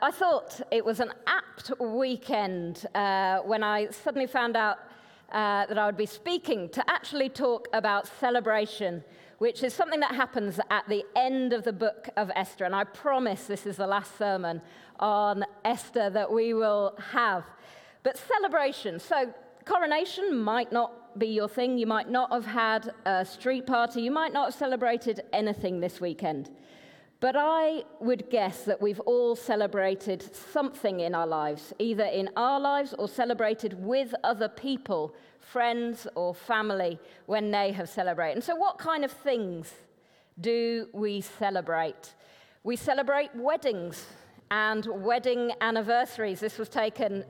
I thought it was an apt weekend uh, when I suddenly found out uh, that I would be speaking to actually talk about celebration, which is something that happens at the end of the book of Esther. And I promise this is the last sermon on Esther that we will have. But celebration, so coronation might not be your thing. You might not have had a street party. You might not have celebrated anything this weekend. But I would guess that we've all celebrated something in our lives, either in our lives or celebrated with other people, friends or family, when they have celebrated. And so, what kind of things do we celebrate? We celebrate weddings and wedding anniversaries. This was taken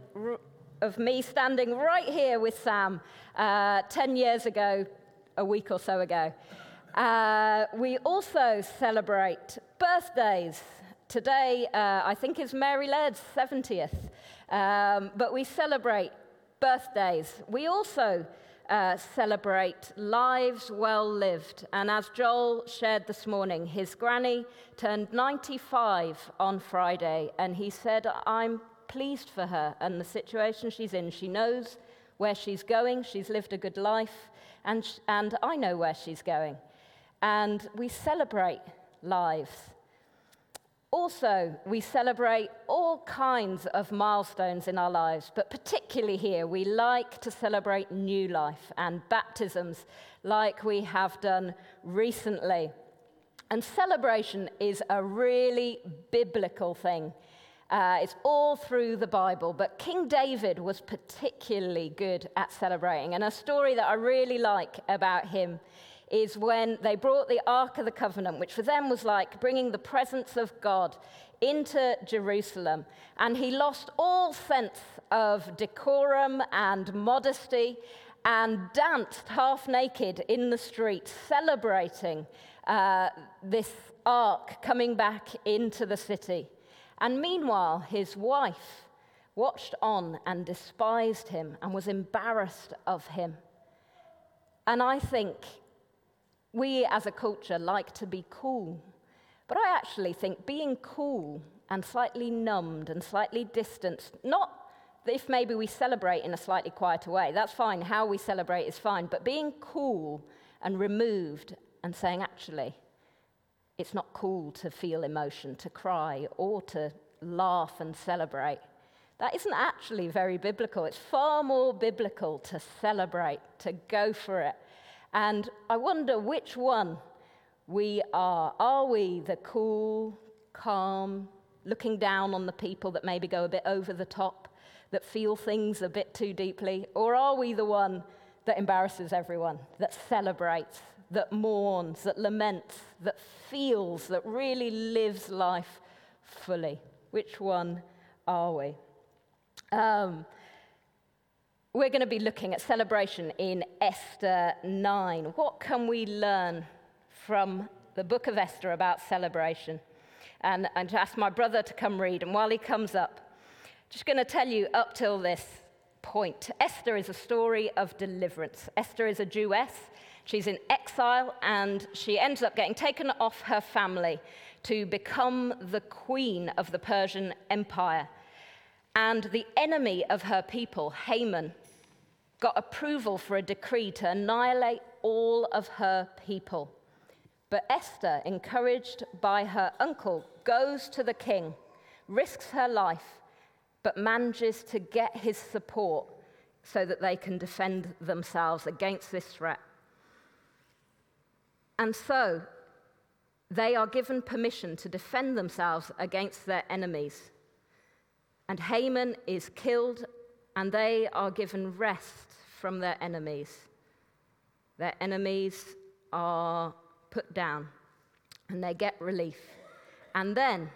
of me standing right here with Sam uh, 10 years ago, a week or so ago. Uh, we also celebrate birthdays. Today, uh, I think, is Mary Laird's 70th, um, but we celebrate birthdays. We also uh, celebrate lives well lived. And as Joel shared this morning, his granny turned 95 on Friday, and he said, I'm pleased for her and the situation she's in. She knows where she's going, she's lived a good life, and, and I know where she's going. And we celebrate lives. Also, we celebrate all kinds of milestones in our lives, but particularly here, we like to celebrate new life and baptisms like we have done recently. And celebration is a really biblical thing. Uh, it's all through the Bible, but King David was particularly good at celebrating. And a story that I really like about him is when they brought the Ark of the Covenant, which for them was like bringing the presence of God into Jerusalem. And he lost all sense of decorum and modesty and danced half naked in the street, celebrating uh, this ark coming back into the city. And meanwhile, his wife watched on and despised him and was embarrassed of him. And I think we as a culture like to be cool. But I actually think being cool and slightly numbed and slightly distanced, not if maybe we celebrate in a slightly quieter way, that's fine. How we celebrate is fine. But being cool and removed and saying, actually, it's not cool to feel emotion, to cry, or to laugh and celebrate. That isn't actually very biblical. It's far more biblical to celebrate, to go for it. And I wonder which one we are. Are we the cool, calm, looking down on the people that maybe go a bit over the top, that feel things a bit too deeply? Or are we the one that embarrasses everyone, that celebrates, that mourns, that laments, that feels, that really lives life fully. Which one are we? Um, we're going to be looking at celebration in Esther 9. What can we learn from the book of Esther about celebration? And, and to ask my brother to come read. And while he comes up, just going to tell you up till this point Esther is a story of deliverance. Esther is a Jewess. She's in exile and she ends up getting taken off her family to become the queen of the Persian Empire. And the enemy of her people, Haman, got approval for a decree to annihilate all of her people. But Esther, encouraged by her uncle, goes to the king, risks her life, but manages to get his support so that they can defend themselves against this threat. And so they are given permission to defend themselves against their enemies. And Haman is killed, and they are given rest from their enemies. Their enemies are put down, and they get relief. And then,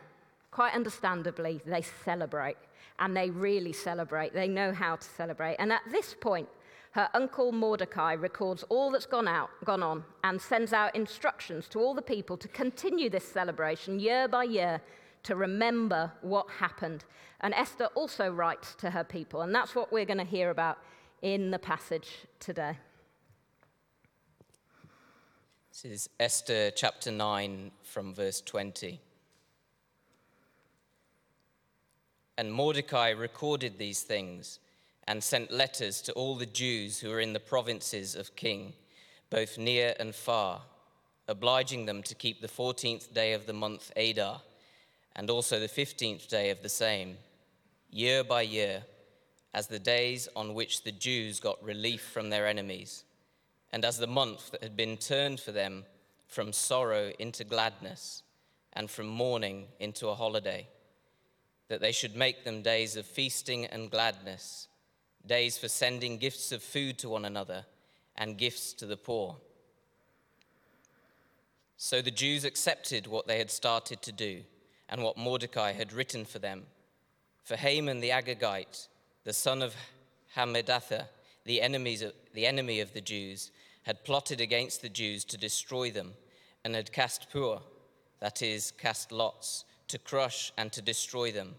quite understandably, they celebrate, and they really celebrate. They know how to celebrate. And at this point, her uncle Mordecai records all that's gone, out, gone on and sends out instructions to all the people to continue this celebration year by year to remember what happened. And Esther also writes to her people, and that's what we're going to hear about in the passage today. This is Esther chapter 9 from verse 20. And Mordecai recorded these things and sent letters to all the Jews who were in the provinces of King, both near and far, obliging them to keep the 14th day of the month Adar, and also the 15th day of the same, year by year, as the days on which the Jews got relief from their enemies, and as the month that had been turned for them from sorrow into gladness, and from mourning into a holiday, that they should make them days of feasting and gladness days for sending gifts of food to one another and gifts to the poor. So the Jews accepted what they had started to do and what Mordecai had written for them. For Haman the Agagite, the son of Hammedatha, the, enemies of, the enemy of the Jews, had plotted against the Jews to destroy them and had cast pur, that is, cast lots, to crush and to destroy them.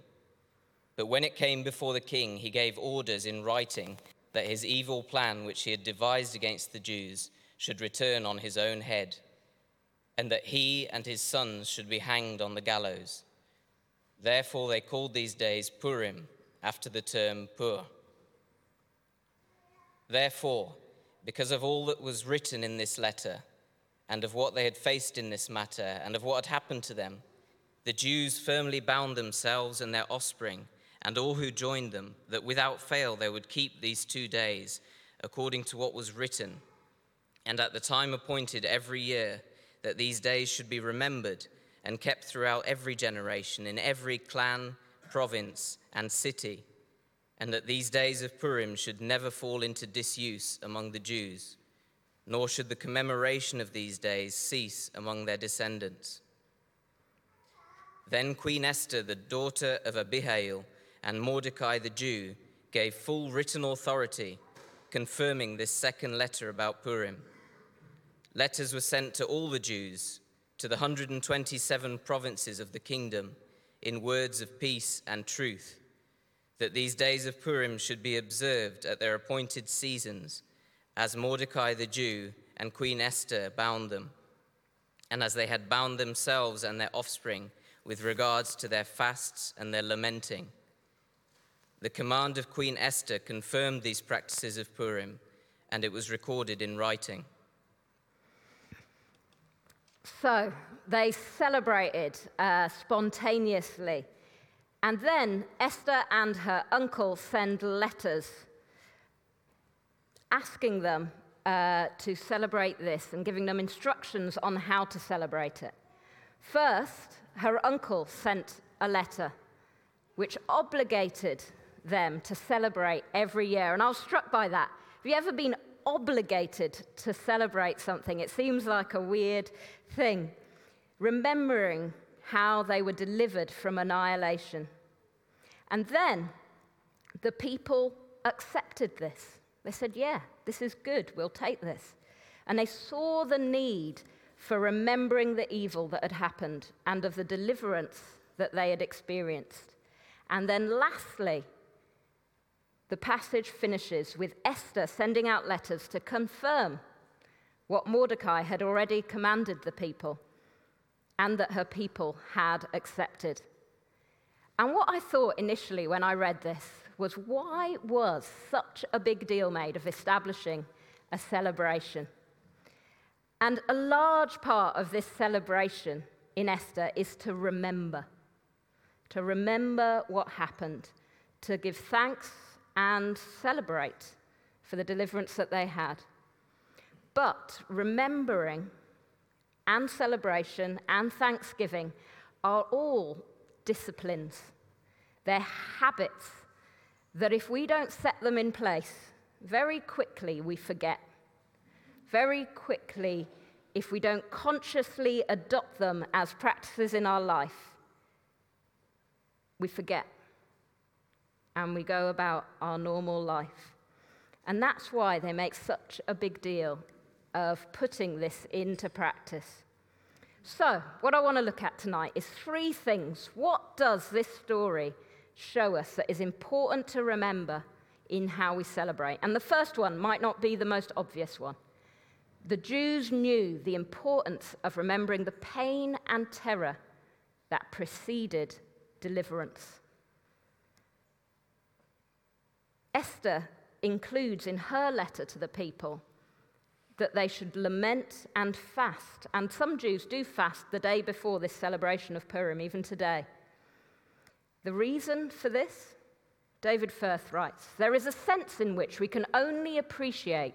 But when it came before the king, he gave orders in writing that his evil plan, which he had devised against the Jews, should return on his own head, and that he and his sons should be hanged on the gallows. Therefore, they called these days Purim, after the term Pur. Therefore, because of all that was written in this letter, and of what they had faced in this matter, and of what had happened to them, the Jews firmly bound themselves and their offspring and all who joined them, that without fail they would keep these two days, according to what was written, and at the time appointed every year, that these days should be remembered and kept throughout every generation, in every clan, province, and city, and that these days of Purim should never fall into disuse among the Jews, nor should the commemoration of these days cease among their descendants. Then Queen Esther, the daughter of Abihail, and Mordecai the Jew gave full written authority confirming this second letter about Purim. Letters were sent to all the Jews, to the 127 provinces of the kingdom, in words of peace and truth, that these days of Purim should be observed at their appointed seasons, as Mordecai the Jew and Queen Esther bound them, and as they had bound themselves and their offspring with regards to their fasts and their lamenting the command of Queen Esther confirmed these practices of Purim, and it was recorded in writing. So they celebrated uh, spontaneously. And then Esther and her uncle send letters asking them uh, to celebrate this and giving them instructions on how to celebrate it. First, her uncle sent a letter which obligated them to celebrate every year. And I was struck by that. Have you ever been obligated to celebrate something? It seems like a weird thing. Remembering how they were delivered from annihilation. And then the people accepted this. They said, Yeah, this is good. We'll take this. And they saw the need for remembering the evil that had happened and of the deliverance that they had experienced. And then, lastly, the passage finishes with Esther sending out letters to confirm what Mordecai had already commanded the people and that her people had accepted. And what I thought initially when I read this was why was such a big deal made of establishing a celebration? And a large part of this celebration in Esther is to remember, to remember what happened, to give thanks and celebrate for the deliverance that they had. But remembering and celebration and thanksgiving are all disciplines. They're habits that if we don't set them in place, very quickly we forget. Very quickly, if we don't consciously adopt them as practices in our life, we forget and we go about our normal life. And that's why they make such a big deal of putting this into practice. So, what I want to look at tonight is three things. What does this story show us that is important to remember in how we celebrate? And the first one might not be the most obvious one. The Jews knew the importance of remembering the pain and terror that preceded deliverance. Esther includes in her letter to the people that they should lament and fast. And some Jews do fast the day before this celebration of Purim, even today. The reason for this, David Firth writes, there is a sense in which we can only appreciate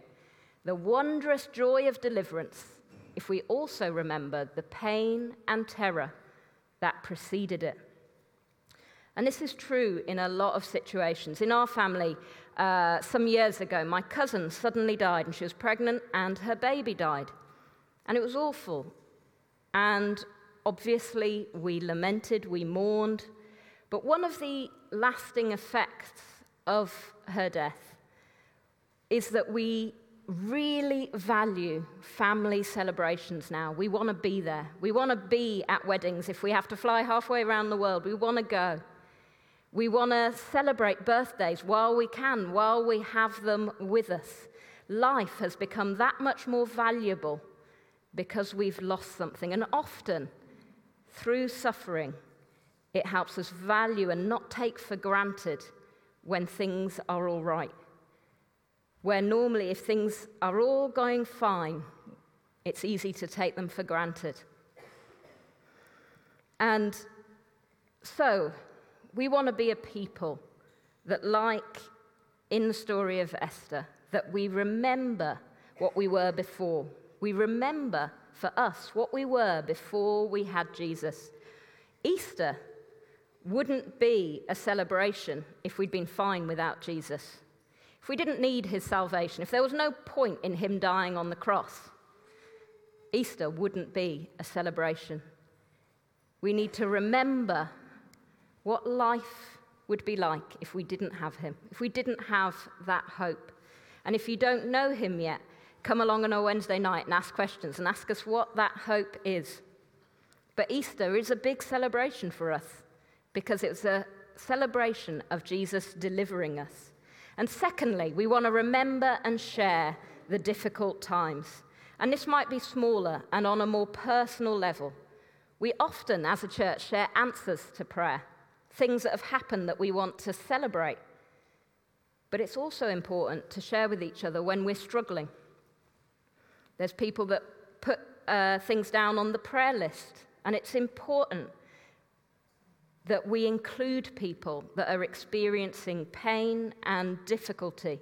the wondrous joy of deliverance if we also remember the pain and terror that preceded it. And this is true in a lot of situations. In our family, uh, some years ago, my cousin suddenly died, and she was pregnant, and her baby died. And it was awful. And obviously, we lamented, we mourned. But one of the lasting effects of her death is that we really value family celebrations now. We want to be there. We want to be at weddings. If we have to fly halfway around the world, we want to go. We want to celebrate birthdays while we can, while we have them with us. Life has become that much more valuable because we've lost something. And often, through suffering, it helps us value and not take for granted when things are all right. Where normally, if things are all going fine, it's easy to take them for granted. And so, we want to be a people that, like in the story of Esther, that we remember what we were before. We remember for us what we were before we had Jesus. Easter wouldn't be a celebration if we'd been fine without Jesus. If we didn't need his salvation, if there was no point in him dying on the cross, Easter wouldn't be a celebration. We need to remember what life would be like if we didn't have him, if we didn't have that hope. And if you don't know him yet, come along on a Wednesday night and ask questions and ask us what that hope is. But Easter is a big celebration for us because it's a celebration of Jesus delivering us. And secondly, we want to remember and share the difficult times. And this might be smaller and on a more personal level. We often, as a church, share answers to prayer things that have happened that we want to celebrate. But it's also important to share with each other when we're struggling. There's people that put uh, things down on the prayer list, and it's important that we include people that are experiencing pain and difficulty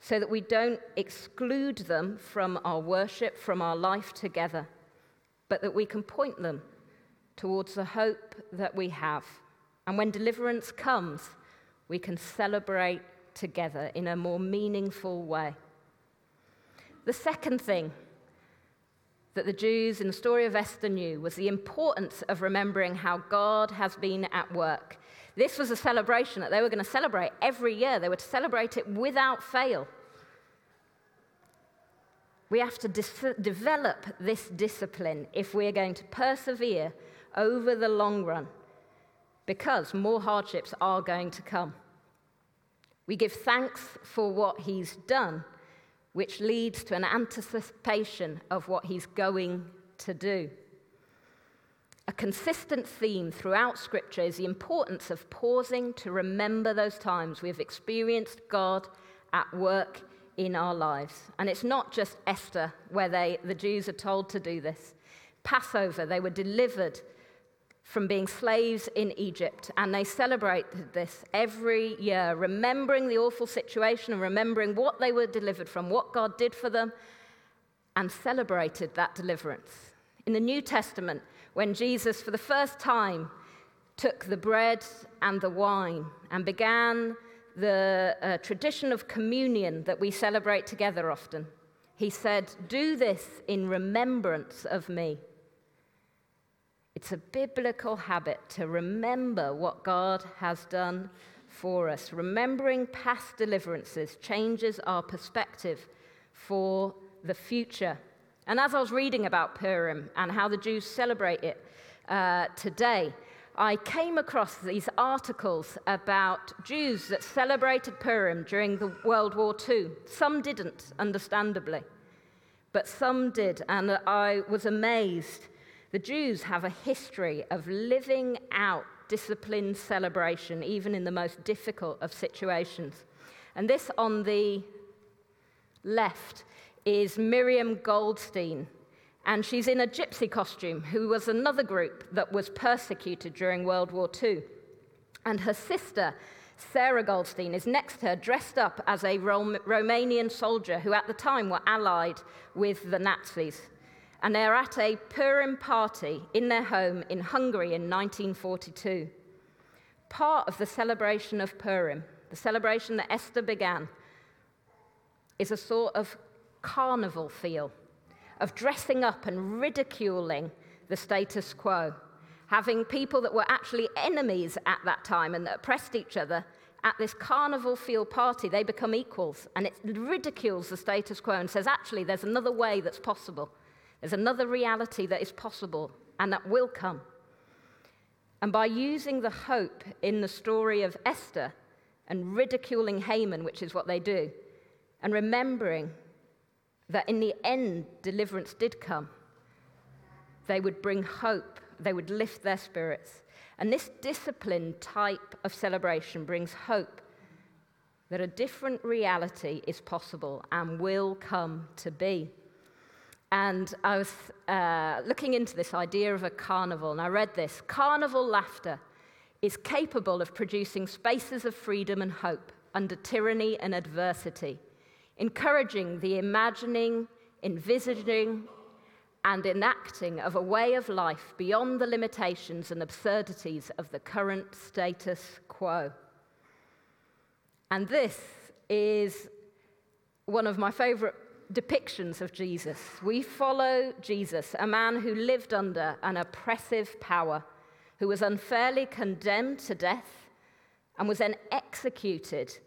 so that we don't exclude them from our worship, from our life together, but that we can point them towards the hope that we have. And when deliverance comes, we can celebrate together in a more meaningful way. The second thing that the Jews in the story of Esther knew was the importance of remembering how God has been at work. This was a celebration that they were going to celebrate every year, they were to celebrate it without fail. We have to dis- develop this discipline if we are going to persevere over the long run because more hardships are going to come. We give thanks for what he's done, which leads to an anticipation of what he's going to do. A consistent theme throughout Scripture is the importance of pausing to remember those times we have experienced God at work in our lives. And it's not just Esther, where they, the Jews are told to do this. Passover, they were delivered from being slaves in Egypt. And they celebrated this every year, remembering the awful situation and remembering what they were delivered from, what God did for them, and celebrated that deliverance. In the New Testament, when Jesus, for the first time, took the bread and the wine and began the uh, tradition of communion that we celebrate together often, he said, Do this in remembrance of me. It's a biblical habit to remember what God has done for us. Remembering past deliverances changes our perspective for the future. And as I was reading about Purim and how the Jews celebrate it uh, today, I came across these articles about Jews that celebrated Purim during the World War II. Some didn't, understandably, but some did, and I was amazed the Jews have a history of living out disciplined celebration, even in the most difficult of situations. And this on the left is Miriam Goldstein, and she's in a gypsy costume, who was another group that was persecuted during World War II. And her sister, Sarah Goldstein, is next to her, dressed up as a Romanian soldier who at the time were allied with the Nazis. And they're at a Purim party in their home in Hungary in 1942. Part of the celebration of Purim, the celebration that Esther began, is a sort of carnival feel of dressing up and ridiculing the status quo, having people that were actually enemies at that time and that oppressed each other at this carnival feel party, they become equals. And it ridicules the status quo and says, actually, there's another way that's possible. There's another reality that is possible and that will come. And by using the hope in the story of Esther and ridiculing Haman, which is what they do, and remembering that in the end, deliverance did come. They would bring hope, they would lift their spirits. And this disciplined type of celebration brings hope that a different reality is possible and will come to be. And I was uh, looking into this idea of a carnival, and I read this Carnival laughter is capable of producing spaces of freedom and hope under tyranny and adversity encouraging the imagining, envisaging, and enacting of a way of life beyond the limitations and absurdities of the current status quo. And this is one of my favorite depictions of Jesus. We follow Jesus, a man who lived under an oppressive power, who was unfairly condemned to death and was then executed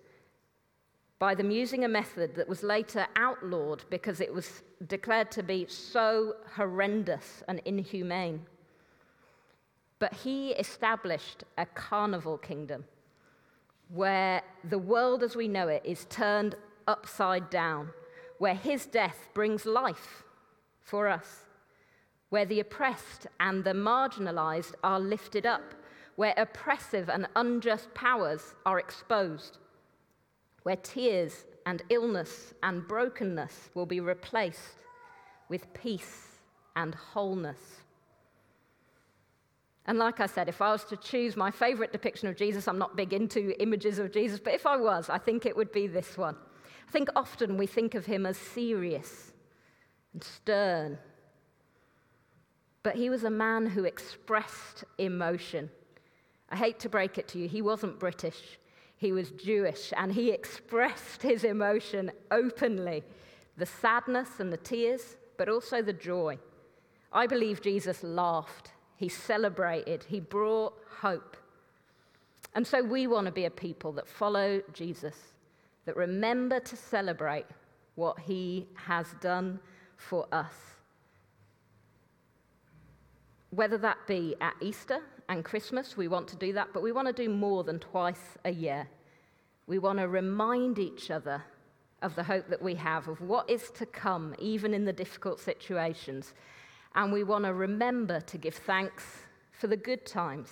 by them using a method that was later outlawed because it was declared to be so horrendous and inhumane. But he established a carnival kingdom where the world as we know it is turned upside down, where his death brings life for us, where the oppressed and the marginalized are lifted up, where oppressive and unjust powers are exposed where tears and illness and brokenness will be replaced with peace and wholeness. And like I said, if I was to choose my favorite depiction of Jesus, I'm not big into images of Jesus, but if I was, I think it would be this one. I think often we think of him as serious and stern. But he was a man who expressed emotion. I hate to break it to you, he wasn't British. He was Jewish and he expressed his emotion openly the sadness and the tears, but also the joy. I believe Jesus laughed, he celebrated, he brought hope. And so we want to be a people that follow Jesus, that remember to celebrate what he has done for us. Whether that be at Easter and Christmas, we want to do that, but we want to do more than twice a year. We want to remind each other of the hope that we have, of what is to come, even in the difficult situations. And we want to remember to give thanks for the good times.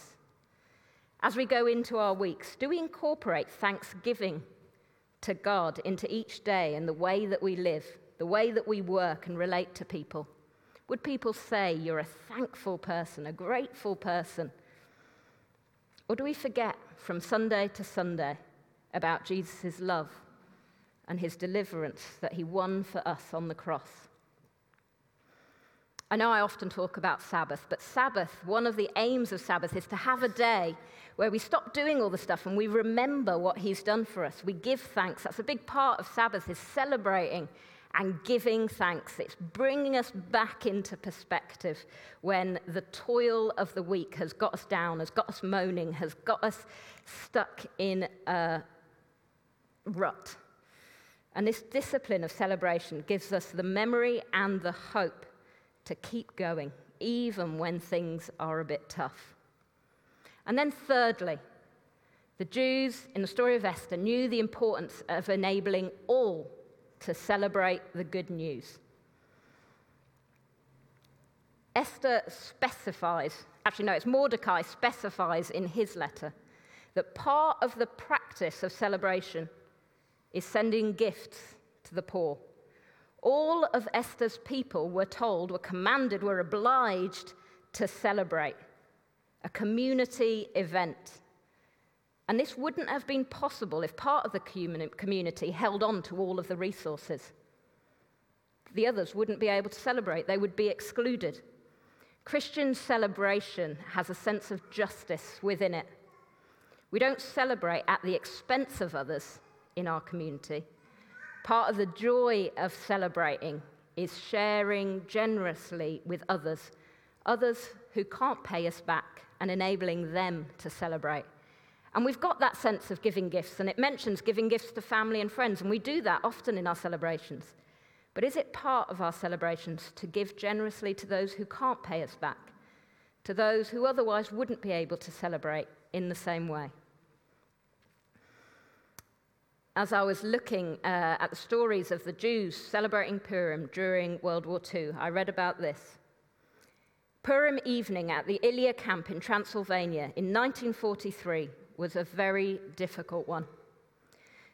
As we go into our weeks, do we incorporate thanksgiving to God into each day and the way that we live, the way that we work and relate to people? Would people say you're a thankful person, a grateful person? Or do we forget from Sunday to Sunday about Jesus' love and his deliverance that he won for us on the cross? I know I often talk about Sabbath, but Sabbath, one of the aims of Sabbath is to have a day where we stop doing all the stuff and we remember what he's done for us. We give thanks. That's a big part of Sabbath is celebrating and giving thanks. It's bringing us back into perspective when the toil of the week has got us down, has got us moaning, has got us stuck in a rut. And this discipline of celebration gives us the memory and the hope to keep going, even when things are a bit tough. And then, thirdly, the Jews in the story of Esther knew the importance of enabling all to celebrate the good news. Esther specifies actually, no, it's Mordecai specifies in his letter that part of the practice of celebration is sending gifts to the poor. All of Esther's people were told, were commanded, were obliged to celebrate a community event. And this wouldn't have been possible if part of the community held on to all of the resources. The others wouldn't be able to celebrate, they would be excluded. Christian celebration has a sense of justice within it. We don't celebrate at the expense of others in our community. Part of the joy of celebrating is sharing generously with others, others who can't pay us back, and enabling them to celebrate. And we've got that sense of giving gifts, and it mentions giving gifts to family and friends, and we do that often in our celebrations. But is it part of our celebrations to give generously to those who can't pay us back, to those who otherwise wouldn't be able to celebrate in the same way? As I was looking uh, at the stories of the Jews celebrating Purim during World War II, I read about this. Purim evening at the Ilya camp in Transylvania in 1943 was a very difficult one.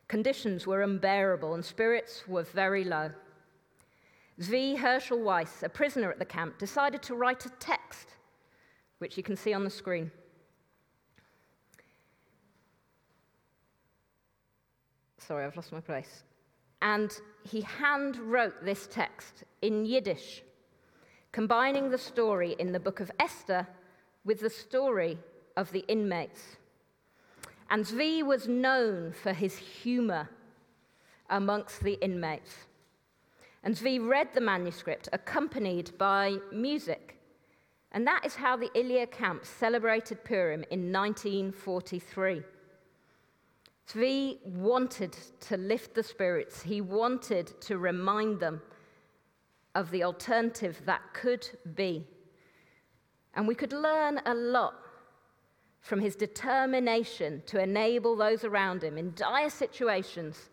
Conditions were unbearable and spirits were very low. Zvi Herschel Weiss, a prisoner at the camp, decided to write a text, which you can see on the screen. Sorry, I've lost my place. And he hand wrote this text in Yiddish, combining the story in the book of Esther with the story of the inmates. And Zvi was known for his humor amongst the inmates. And Zvi read the manuscript accompanied by music. And that is how the Ilya camp celebrated Purim in 1943. Zvi wanted to lift the spirits, he wanted to remind them of the alternative that could be. And we could learn a lot from his determination to enable those around him in dire situations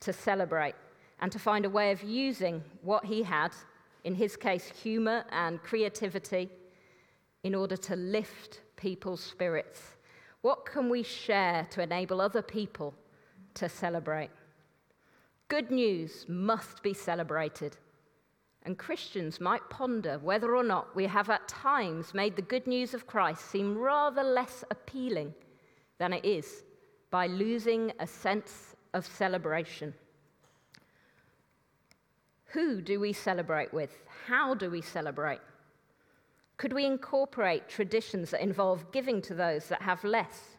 to celebrate and to find a way of using what he had, in his case, humor and creativity, in order to lift people's spirits. What can we share to enable other people to celebrate? Good news must be celebrated. And Christians might ponder whether or not we have at times made the good news of Christ seem rather less appealing than it is by losing a sense of celebration. Who do we celebrate with? How do we celebrate? Could we incorporate traditions that involve giving to those that have less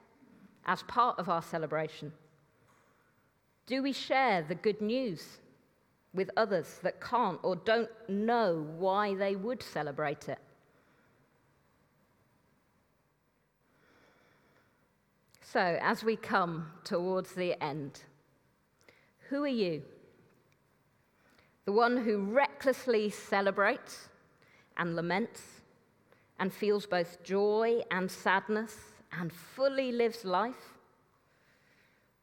as part of our celebration? Do we share the good news with others that can't or don't know why they would celebrate it. So, as we come towards the end, who are you? The one who recklessly celebrates and laments and feels both joy and sadness and fully lives life?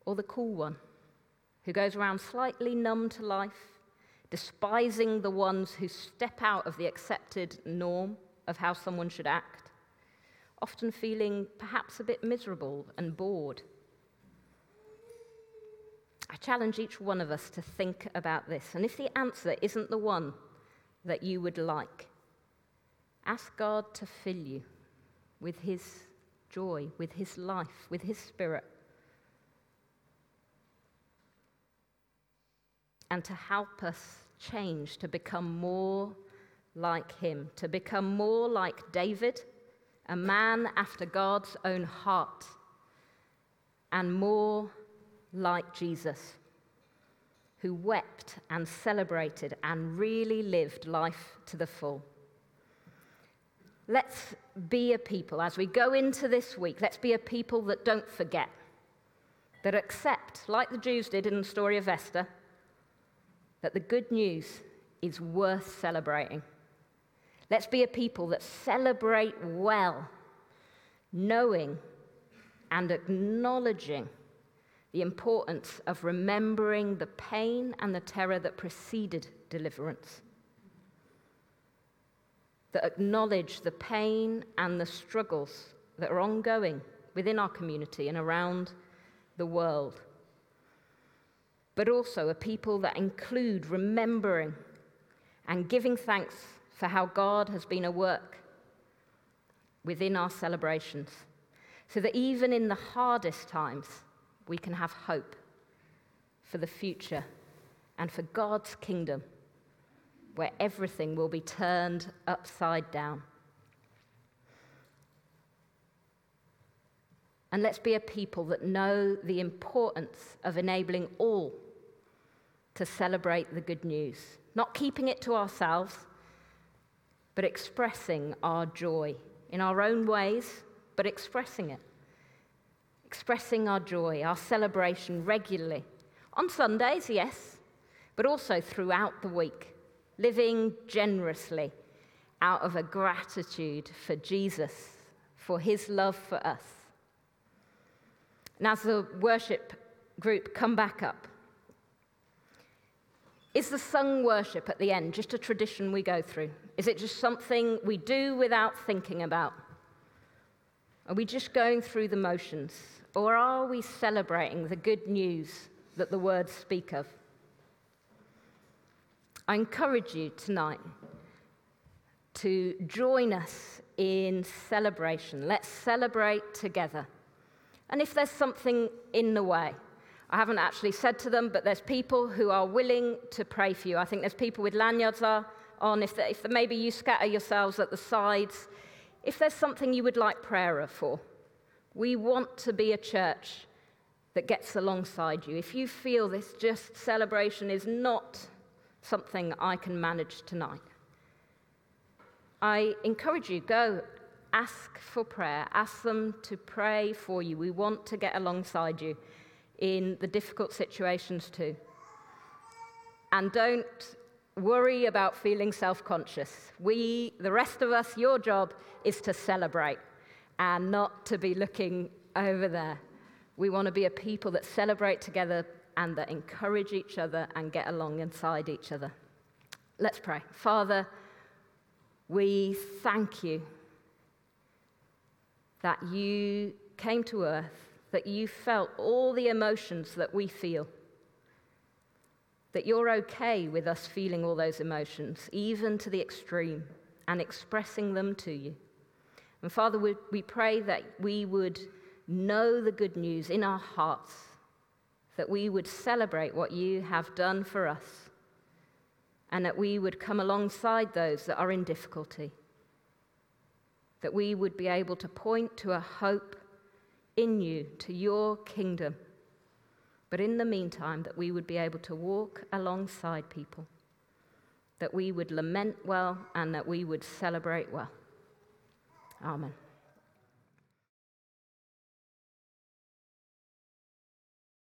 Or the cool one who goes around slightly numb to life despising the ones who step out of the accepted norm of how someone should act, often feeling perhaps a bit miserable and bored. I challenge each one of us to think about this. And if the answer isn't the one that you would like, ask God to fill you with His joy, with His life, with His Spirit. And to help us change to become more like him, to become more like David, a man after God's own heart, and more like Jesus, who wept and celebrated and really lived life to the full. Let's be a people, as we go into this week, let's be a people that don't forget, that accept, like the Jews did in the story of Esther that the good news is worth celebrating. Let's be a people that celebrate well, knowing and acknowledging the importance of remembering the pain and the terror that preceded deliverance. That acknowledge the pain and the struggles that are ongoing within our community and around the world. But also a people that include remembering and giving thanks for how God has been at work within our celebrations, so that even in the hardest times, we can have hope for the future and for God's kingdom, where everything will be turned upside down. And let's be a people that know the importance of enabling all to celebrate the good news, not keeping it to ourselves, but expressing our joy in our own ways, but expressing it. Expressing our joy, our celebration regularly. On Sundays, yes, but also throughout the week, living generously out of a gratitude for Jesus, for his love for us. And as the worship group come back up, is the sung worship at the end just a tradition we go through? Is it just something we do without thinking about? Are we just going through the motions? Or are we celebrating the good news that the words speak of? I encourage you tonight to join us in celebration. Let's celebrate together. And if there's something in the way, I haven't actually said to them, but there's people who are willing to pray for you. I think there's people with lanyards on. If, if maybe you scatter yourselves at the sides, if there's something you would like prayer for, we want to be a church that gets alongside you. If you feel this just celebration is not something I can manage tonight, I encourage you go ask for prayer. Ask them to pray for you. We want to get alongside you in the difficult situations too. And don't worry about feeling self conscious. We, the rest of us, your job is to celebrate and not to be looking over there. We want to be a people that celebrate together and that encourage each other and get along inside each other. Let's pray. Father, we thank you that you came to earth, that you felt all the emotions that we feel, that you're okay with us feeling all those emotions, even to the extreme, and expressing them to you. And Father, we, we pray that we would know the good news in our hearts, that we would celebrate what you have done for us, and that we would come alongside those that are in difficulty that we would be able to point to a hope in you, to your kingdom. But in the meantime, that we would be able to walk alongside people, that we would lament well, and that we would celebrate well. Amen.